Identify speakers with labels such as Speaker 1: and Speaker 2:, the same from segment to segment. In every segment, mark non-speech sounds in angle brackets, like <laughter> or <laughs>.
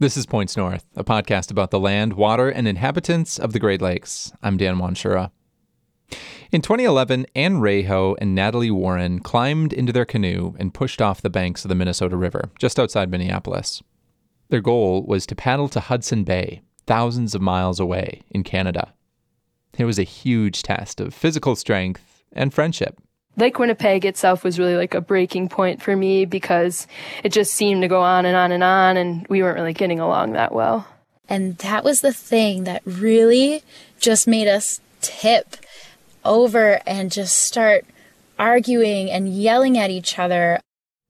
Speaker 1: This is Points North, a podcast about the land, water, and inhabitants of the Great Lakes. I'm Dan Wanshura. In 2011, Ann Raiho and Natalie Warren climbed into their canoe and pushed off the banks of the Minnesota River, just outside Minneapolis. Their goal was to paddle to Hudson Bay, thousands of miles away in Canada. It was a huge test of physical strength and friendship.
Speaker 2: Lake Winnipeg itself was really like a breaking point for me because it just seemed to go on and on and on, and we weren't really getting along that well.
Speaker 3: And that was the thing that really just made us tip over and just start arguing and yelling at each other.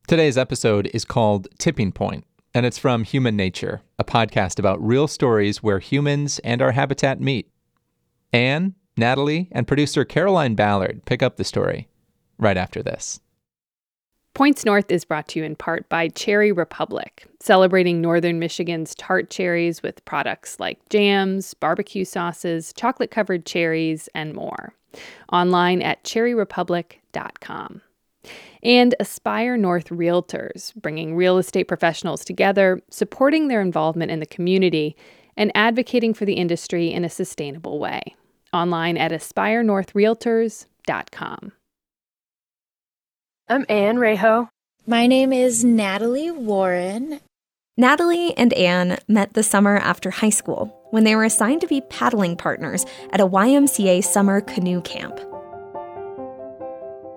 Speaker 1: Today's episode is called Tipping Point, and it's from HumaNature, a podcast about real stories where humans and our habitat meet. Ann, Natalie, and producer Caroline Ballard pick up the story right after this.
Speaker 4: Points North is brought to you in part by Cherry Republic, celebrating northern Michigan's tart cherries with products like jams, barbecue sauces, chocolate covered cherries, and more. Online at cherryrepublic.com. And Aspire North Realtors, bringing real estate professionals together, supporting their involvement in the community, and advocating for the industry in a sustainable way. Online at aspirenorthrealtors.com.
Speaker 2: I'm Ann Raiho.
Speaker 3: My name is Natalie Warren.
Speaker 5: Natalie and Ann met the summer after high school when they were assigned to be paddling partners at a YMCA summer canoe camp.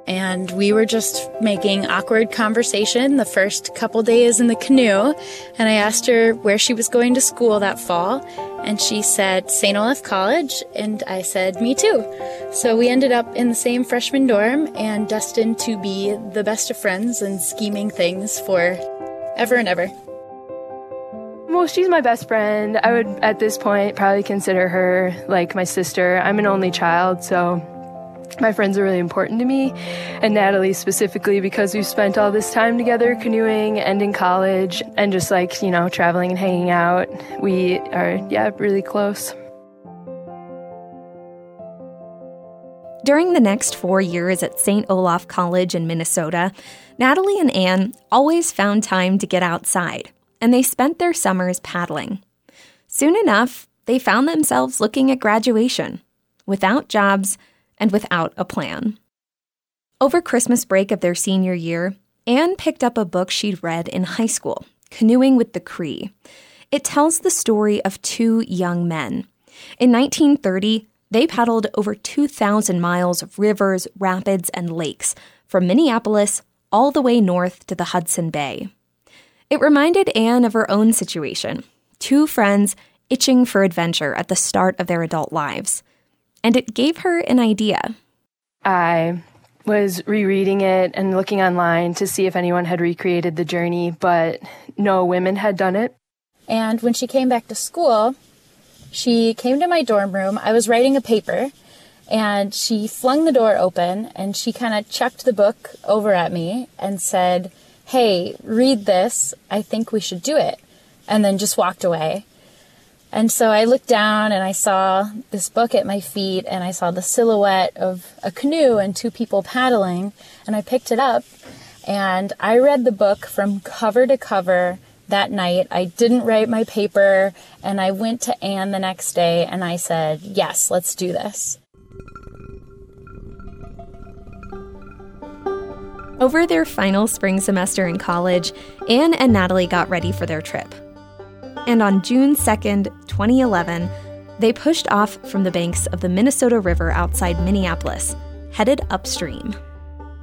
Speaker 3: And we were just making awkward conversation the first couple days in the canoe. And I asked her where she was going to school that fall. And she said St. Olaf College. And I said, me too. So we ended up in the same freshman dorm and destined to be the best of friends and scheming things for ever and ever.
Speaker 2: Well, she's my best friend. I would, at this point, probably consider her like my sister. I'm an only child, so my friends are really important to me, and Natalie specifically because we've spent all this time together canoeing and in college and just like, you know, traveling and hanging out. We are, yeah, really close.
Speaker 5: During the next four years at St. Olaf College in Minnesota, Natalie and Ann always found time to get outside, and they spent their summers paddling. Soon enough, they found themselves looking at graduation without jobs and without a plan. Over Christmas break of their senior year, Ann picked up a book she'd read in high school, Canoeing with the Cree. It tells the story of two young men. In 1930, they paddled over 2,000 miles of rivers, rapids, and lakes from Minneapolis all the way north to the Hudson Bay. It reminded Ann of her own situation two friends itching for adventure at the start of their adult lives and it gave her an idea.
Speaker 2: I was rereading it and looking online to see if anyone had recreated the journey, but no women had done it.
Speaker 3: And when she came back to school, she came to my dorm room. I was writing a paper, and she flung the door open and she kind of chucked the book over at me and said, Hey, read this. I think we should do it. And then just walked away. And so I looked down and I saw this book at my feet and I saw the silhouette of a canoe and two people paddling. And I picked it up and I read the book from cover to cover that night. I didn't write my paper and I went to Ann the next day and I said, Yes, let's do this.
Speaker 5: Over their final spring semester in college, Ann and Natalie got ready for their trip and on June 2nd, 2011, they pushed off from the banks of the Minnesota River outside Minneapolis, headed upstream.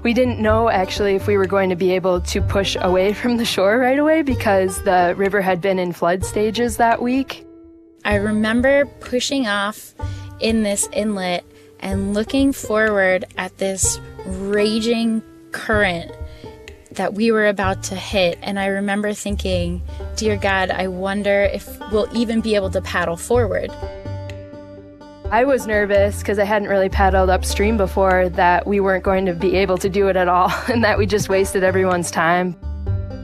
Speaker 2: We didn't know actually if we were going to be able to push away <laughs> from the shore right away because the river had been in flood stages that week.
Speaker 3: I remember pushing off in this inlet and looking forward at this raging current that we were about to hit. And I remember thinking, Dear God, I wonder if we'll even be able to paddle forward.
Speaker 2: I was nervous because I hadn't really paddled upstream before that we weren't going to be able to do it at all <laughs> and that we just wasted everyone's time.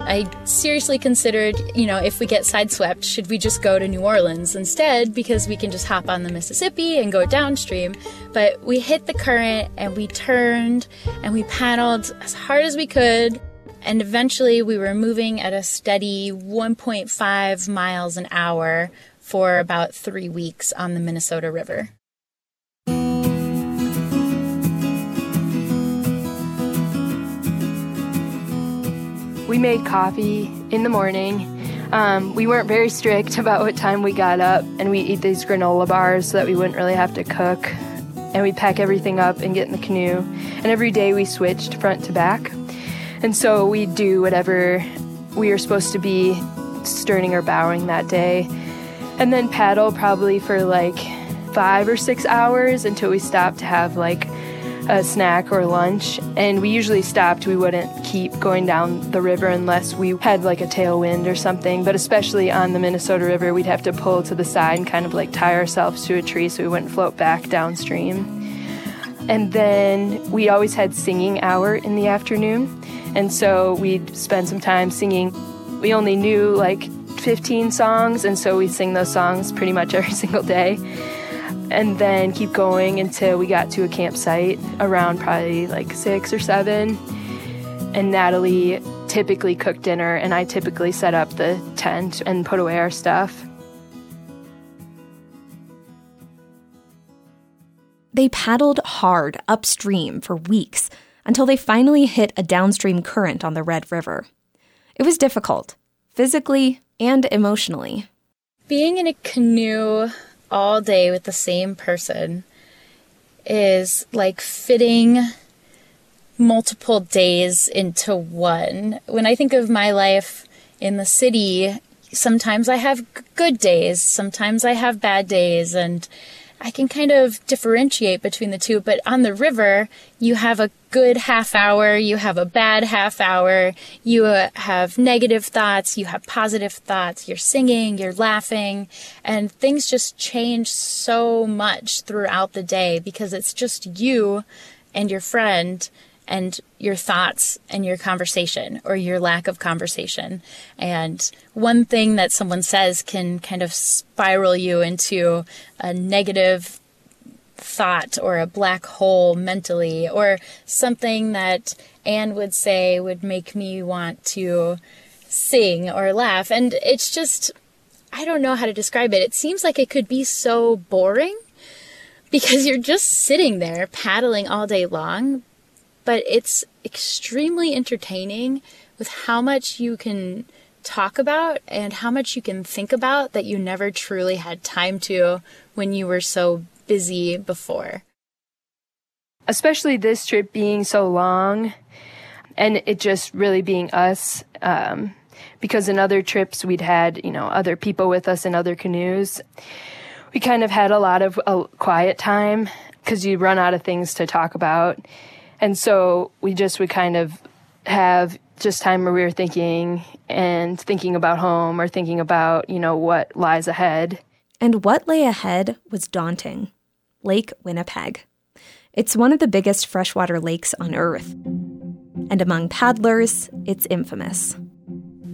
Speaker 3: I seriously considered, you know, if we get sideswept, should we just go to New Orleans instead because we can just hop on the Mississippi and go downstream. But we hit the current and we turned and we paddled as hard as we could And eventually we were moving at a steady 1.5 miles an hour for about three weeks on the Minnesota River.
Speaker 2: We made coffee in the morning. Um, we weren't very strict <laughs> about what time we got up, and we eat these granola bars so that we wouldn't really have to cook. And we'd pack everything up and get in the canoe. And every day we switched front to back. And so we'd do whatever we were supposed to be sterning or bowing that day. And then paddle probably for like five or six hours until we stopped to have like a snack or lunch. And we usually stopped. We wouldn't keep going down the river unless we had like a tailwind or something. But especially on the Minnesota River, we'd have to pull to the side and kind of like tie ourselves to a tree so we wouldn't float back downstream. And then we always had singing hour in the afternoon. And so we'd spend some time singing. We only knew like 15 songs, and so we'd sing those songs pretty much <laughs> every single day and then keep going until we got to a campsite around probably like six or seven. And Natalie typically cooked dinner, and I typically set up the tent and put away our stuff.
Speaker 5: They paddled hard upstream for weeks until they finally hit a downstream current on the Red River. It was difficult, physically and emotionally.
Speaker 3: Being in a canoe all day with the same person is like fitting multiple days into one. When I think of my life in the city, sometimes I have good days, sometimes I have bad days, and I can kind of differentiate between the two, but on the river, you have a good half hour, you have a bad half hour, you uh, have negative thoughts, you have positive thoughts, you're singing, you're laughing, and things just change so much throughout the day because it's just you and your friend and your thoughts and your conversation or your lack of conversation. And one thing that someone says can kind of spiral you into a negative thought or a black hole mentally or something that Ann would say would make me want to sing or laugh. And it's just, I don't know how to describe it. It seems like it could be so boring because you're just sitting there paddling all day long, but it's extremely entertaining with how much you can talk about and how much you can think about that you never truly had time to when you were so busy before.
Speaker 2: Especially this trip being so long and it just really being us. Um, because in other trips we'd had, you know, other people with us in other canoes. We kind of had a lot of uh, quiet time because you run out of things to talk about. And so we just would kind of have just time where we were thinking and thinking about home or thinking about, you know, what lies ahead.
Speaker 5: And what lay ahead was daunting Lake Winnipeg. It's one of the biggest freshwater lakes on Earth. And among paddlers, it's infamous.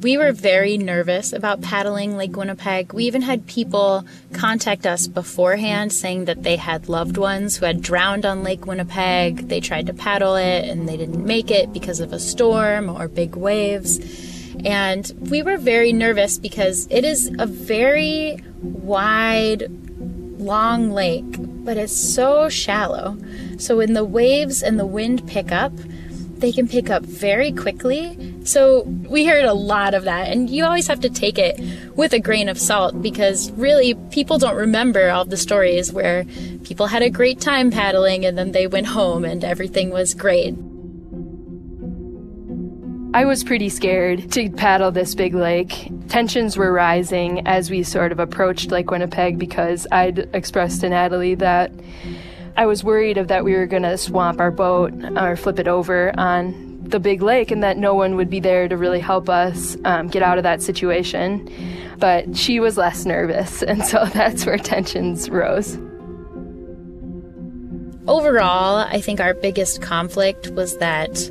Speaker 3: We were very nervous about paddling Lake Winnipeg. We even had people contact us beforehand saying that they had loved ones who had drowned on Lake Winnipeg. They tried to paddle it and they didn't make it because of a storm or big waves. And we were very nervous because it is a very wide, long lake, but it's so shallow. So when the waves and the wind pick up, they can pick up very quickly. So we heard a lot of that, and you always have to take it with a grain of salt because really people don't remember all the stories where people had a great time paddling and then they went home and everything was great.
Speaker 2: I was pretty scared to paddle this big lake. Tensions were rising as we sort of approached Lake Winnipeg because I'd expressed to Natalie that I was worried of that we were going to swamp our boat or flip it over on the big lake and that no one would be there to really help us um, get out of that situation. But she was less nervous, <laughs> and so that's where tensions rose.
Speaker 3: Overall, I think our biggest conflict was that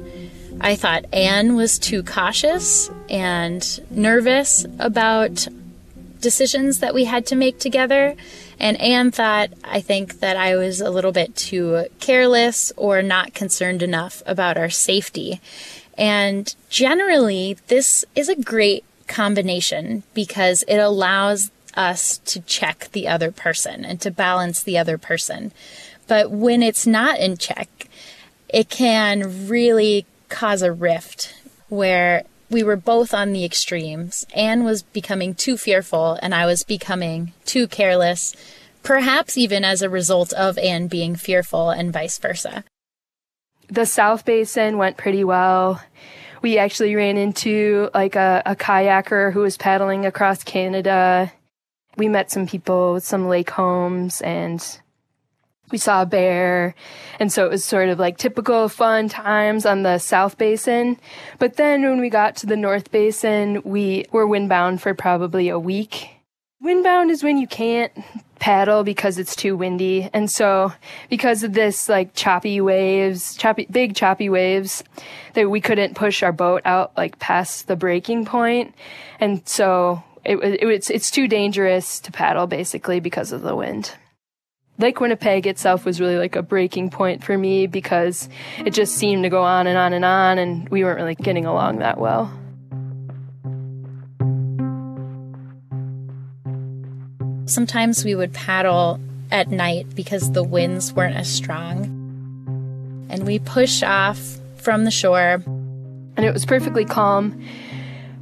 Speaker 3: I thought Ann was too cautious and nervous about decisions that we had to make together. And Ann thought, I think, that I was a little bit too careless or not concerned enough about our safety. And generally, this is a great combination because it allows us to check the other person and to balance the other person. But when it's not in check, it can really cause a rift where we were both on the extremes. Ann was becoming too fearful, and I was becoming too careless, perhaps even as a result of Ann being fearful, and vice versa.
Speaker 2: The South Basin went pretty well. We actually ran into like a, a kayaker who was paddling across Canada. We met some people with some lake homes and we saw a bear. And so it was sort of like typical fun times on the South Basin. But then when we got to the North Basin, we were windbound for probably a week. Windbound is when you can't paddle because it's too windy. And so because of this like choppy waves, choppy, big choppy waves, that we couldn't push our boat out like past the breaking point. And so it, it, it's, it's too dangerous to paddle basically because of the wind. Lake Winnipeg itself was really like a breaking point for me because it just seemed to go on and on and on, and we weren't really getting along that well.
Speaker 3: Sometimes we would paddle at night because the winds weren't as strong. And we pushed off from the shore.
Speaker 2: And it was perfectly calm,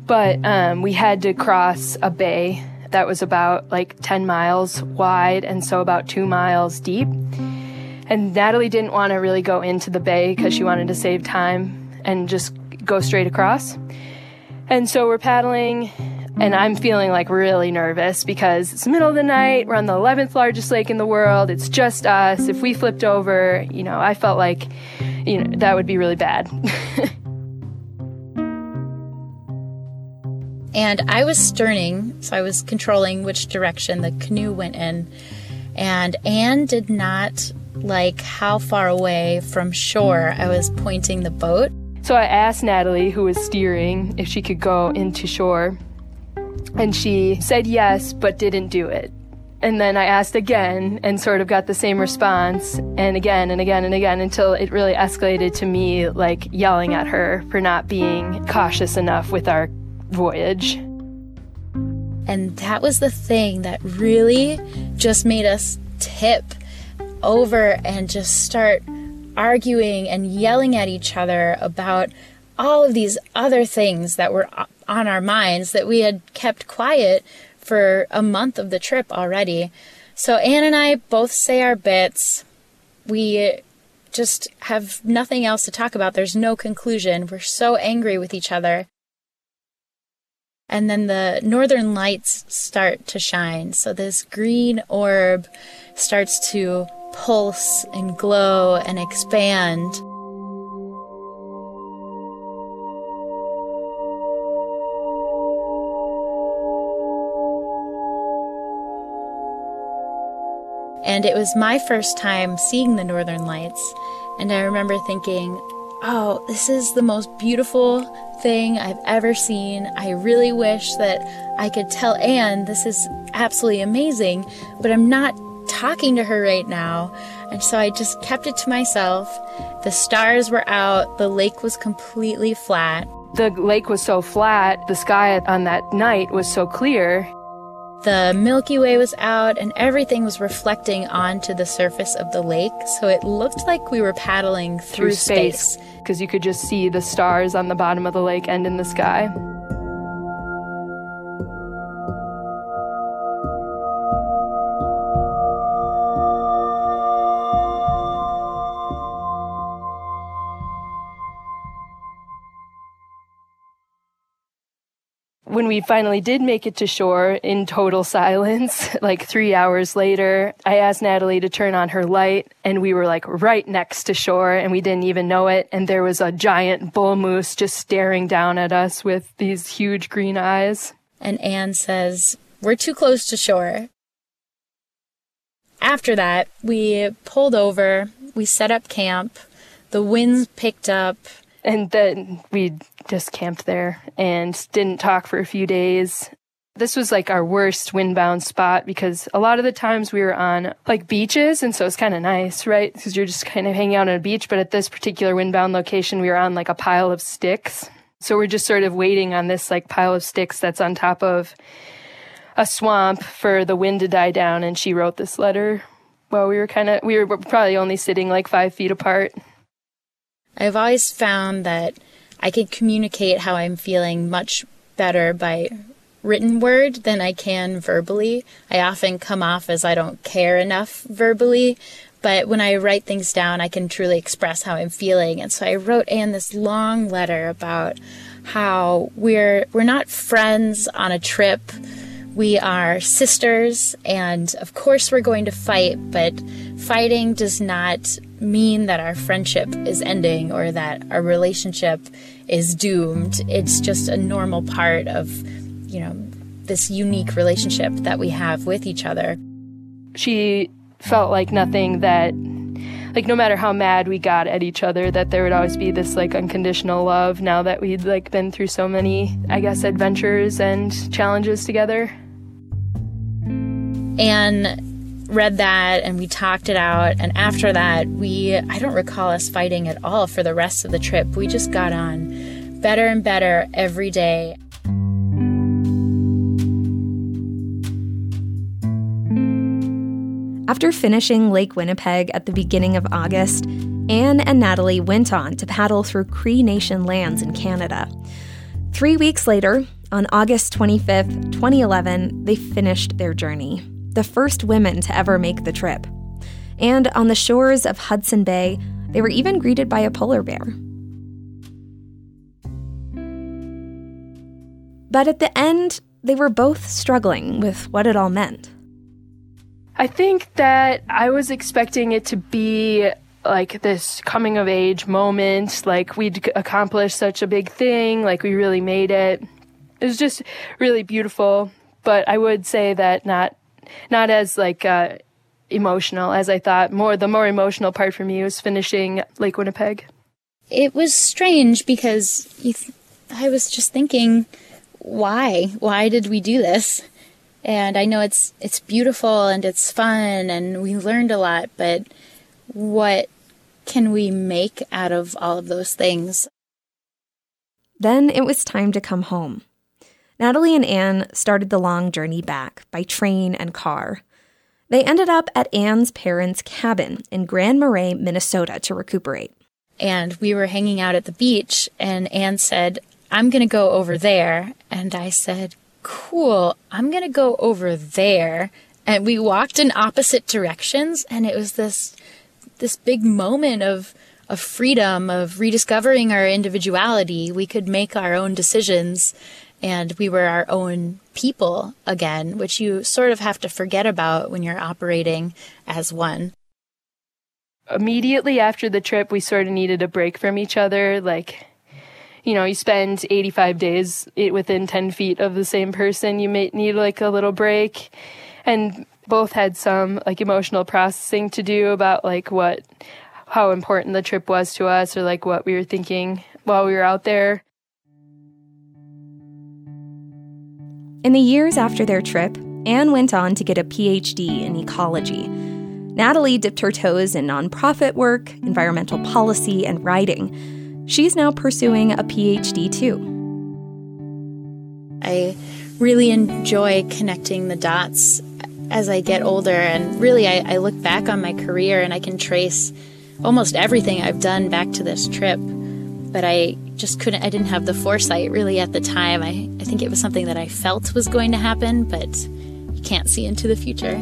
Speaker 2: but um, we had to cross a bay that was about like 10 miles wide and so about two miles deep. And Natalie didn't want to really go into the bay because she wanted to save time and just go straight across. And so we're paddling, and I'm feeling like really nervous because it's the middle of the night. We're on the 11th largest lake in the world. It's just us. If we flipped over, you know, I felt like, you know, that would be really bad. <laughs>
Speaker 3: And I was sterning, so I was controlling which direction the canoe went in. And Ann did not like how far away from shore I was pointing the boat.
Speaker 2: So I asked Natalie, who was steering, if she could go into shore. And she said yes, but didn't do it. And then I asked again and sort of got the same response, and again and again and again until it really escalated to me like yelling at her for not being cautious enough with our voyage.
Speaker 3: And that was the thing that really just made us tip over and just start arguing and yelling at each other about all of these other things that were on our minds that we had kept quiet for a month of the trip already. So Anne and I both say our bits. We just have nothing else to talk about. There's no conclusion. We're so angry with each other and then the northern lights start to shine. So this green orb starts to pulse and glow and expand. And it was my first time seeing the northern lights. And I remember thinking, oh, this is the most beautiful thing I've ever seen. I really wish that I could tell Ann this is absolutely amazing, but I'm not talking to her right now. And so I just kept it to myself. The stars were out, the lake was completely flat.
Speaker 2: The lake was so flat, the sky on that night was so clear
Speaker 3: the Milky Way was out and everything was reflecting onto the surface of the lake, so it looked like we were paddling through, through space.
Speaker 2: Because you could just see the stars on the bottom of the lake and in the sky. We finally did make it to shore in total silence, <laughs> like three hours later, I asked Natalie to turn on her light, and we were like right next to shore, and we didn't even know it. And there was a giant bull moose just staring down at us with these huge green eyes.
Speaker 3: And Ann says, We're too close to shore. After that, we pulled over, we set up camp, the winds picked up,
Speaker 2: and then we just camped there and didn't talk for a few days. This was like our worst windbound spot because a lot of the times we were on like beaches and so it's kind of nice, right? Because you're just kind of hanging out on a beach. But at this particular windbound location, we were on like a pile of sticks. So we're just sort of waiting on this like pile of sticks that's on top of a swamp for the wind to die down. And she wrote this letter while we were kind of, we were probably only sitting like five feet apart.
Speaker 3: I've always found that I can communicate how I'm feeling much better by written word than I can verbally. I often come off as I don't care enough verbally, but when I write things down, I can truly express how I'm feeling. And so I wrote Ann this long letter about how we're we're not friends on a trip. We are sisters, and of course we're going to fight, but fighting does not mean that our friendship is ending or that our relationship is doomed. It's just a normal part of you know, this unique relationship that we have with each other.
Speaker 2: She felt like nothing that like no matter how mad we got at each other that there would always be this like unconditional love now that we'd like been through so many i guess adventures and challenges together
Speaker 3: and read that and we talked it out. And after that we i don't recall us fighting at all for the rest of the trip. We just got on better and better every day.
Speaker 5: After finishing Lake Winnipeg at the beginning of August, Ann and Natalie went on to paddle through Cree Nation lands in Canada. Three weeks later, on August 25th, 2011, they finished their journey, the first women to ever make the trip. And on the shores of Hudson Bay, they were even greeted by a polar bear. But at the end, they were both struggling with what it all meant.
Speaker 2: I think that I was expecting it to be like this coming of age moment, like we'd accomplished such a big thing, like we really made it. It was just really beautiful, but I would say that not not as like uh, emotional as I thought. More the more emotional part for me was finishing Lake Winnipeg.
Speaker 3: It was strange because th- I was just thinking, why? Why did we do this? And I know it's it's beautiful and it's fun and we learned a lot, but what can we make out of all of those things?
Speaker 5: Then it was time to come home. Natalie and Ann started the long journey back by train and car. They ended up at Ann's parents' cabin in Grand Marais, Minnesota to recuperate.
Speaker 3: And we were hanging out at the beach, and Ann said, I'm going to go over there. And I said, cool, I'm going to go over there. And we walked in opposite directions and it was this this big moment of of freedom, of rediscovering our individuality. We could make our own decisions and we were our own people again, which you sort of have to forget about when you're operating as one.
Speaker 2: Immediately after the trip, we sort of needed a break from each other. Like, you know, you spend 85 days within 10 feet of the same person, you may need like a little break. And both had some like emotional processing to do about like what, how important the trip was to us or like what we were thinking while we were out there.
Speaker 5: In the years after their trip, Ann went on to get a PhD in ecology. Natalie dipped her toes in nonprofit work, environmental policy, and writing. She's now pursuing a PhD too.
Speaker 3: I really enjoy connecting the dots as I get older, and really, I, I, look back on my career and I can trace almost everything I've done back to this trip. But I just couldn't, I didn't have the foresight really at the time. I, I think it was something that I felt was going to happen, but you can't see into the future.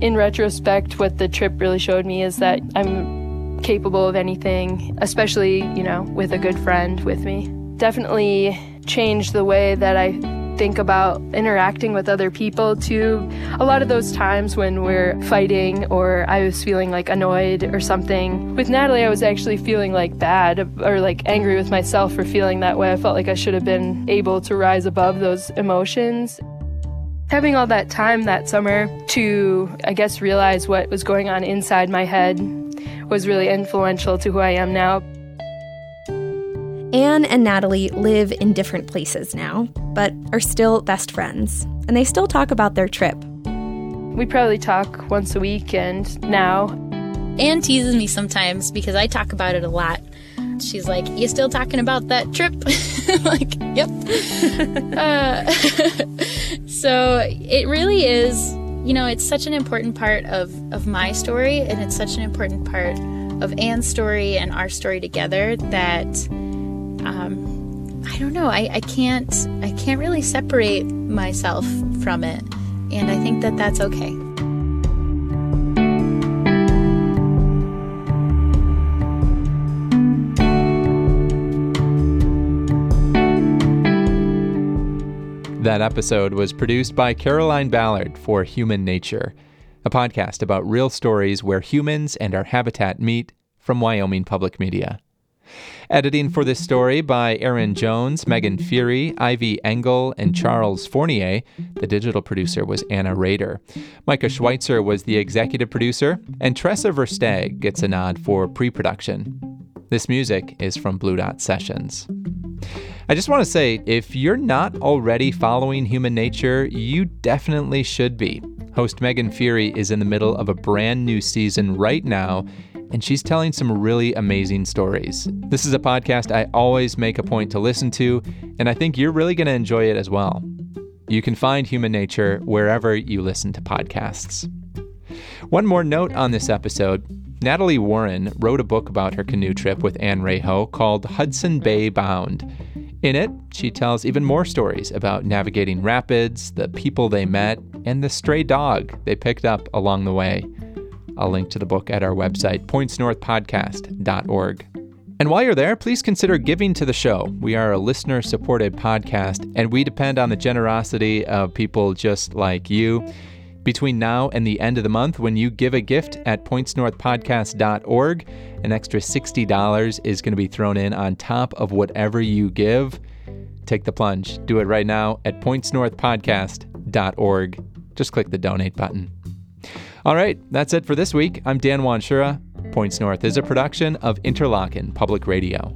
Speaker 2: In retrospect, what the trip really showed me is that I'm capable of anything, especially, you know, with a good friend with me. Definitely changed the way that I think about interacting with other people too. A lot of those times when we're fighting or I was feeling like annoyed or something. With Natalie, I was actually feeling like bad or like angry with myself for feeling that way. I felt like I should have been able to rise above those emotions. Having all that time that summer to, I guess, realize what was going on inside my head was really influential to who I am now.
Speaker 5: Ann and Natalie live in different places now, but are still best friends, and they still talk about their trip.
Speaker 2: We probably talk once a week, and now.
Speaker 3: Ann teases me sometimes because I talk about it a lot. She's like, You still talking about that trip? <laughs> like, Yep. <laughs> uh, <laughs> so it really is, you know, it's such an important part of, of my story, and it's such an important part of Ann's story and our story together that um, I don't know. I, I can't I can't really separate myself from it, and I think that that's okay.
Speaker 1: That episode was produced by Caroline Ballard for HumaNature, a podcast about real stories where humans and our habitat meet from Wyoming Public Media. Editing for this mm-hmm. story by Aaron mm-hmm. Jones, Megan mm-hmm. Fury, Ivy Engel, and Charles Fournier. The digital producer was Anna Rader. Micah Schweitzer was the executive producer, and Tressa Versteg gets a nod for pre production. This music is from Blue Dot Sessions. I just want to say if you're not already following human nature, you definitely should be. Host Megan Fury is in the middle of a brand new season right now, and she's telling some really amazing stories. This is a podcast I always make a point to listen to, and I think you're really going to enjoy it as well. You can find HumaNature wherever you listen to podcasts. One more note on this episode Natalie Warren wrote a book about her canoe trip with Ann Raiho called Hudson Bay Bound. In it, she tells even more stories about navigating rapids, the people they met, and the stray dog they picked up along the way. I'll link to the book at our website, pointsnorthpodcast.org. And while you're there, please consider giving to the show. We are a listener supported podcast, and we depend on the generosity of people just like you. Between now and the end of the month, when you give a gift at pointsnorthpodcast.org, an extra $60 is going to be thrown in on top of whatever you give. Take the plunge. Do it right now at pointsnorthpodcast.org. Just click the donate button. All right, that's it for this week. I'm Dan Wanshura. Points North is a production of Interlochen Public Radio.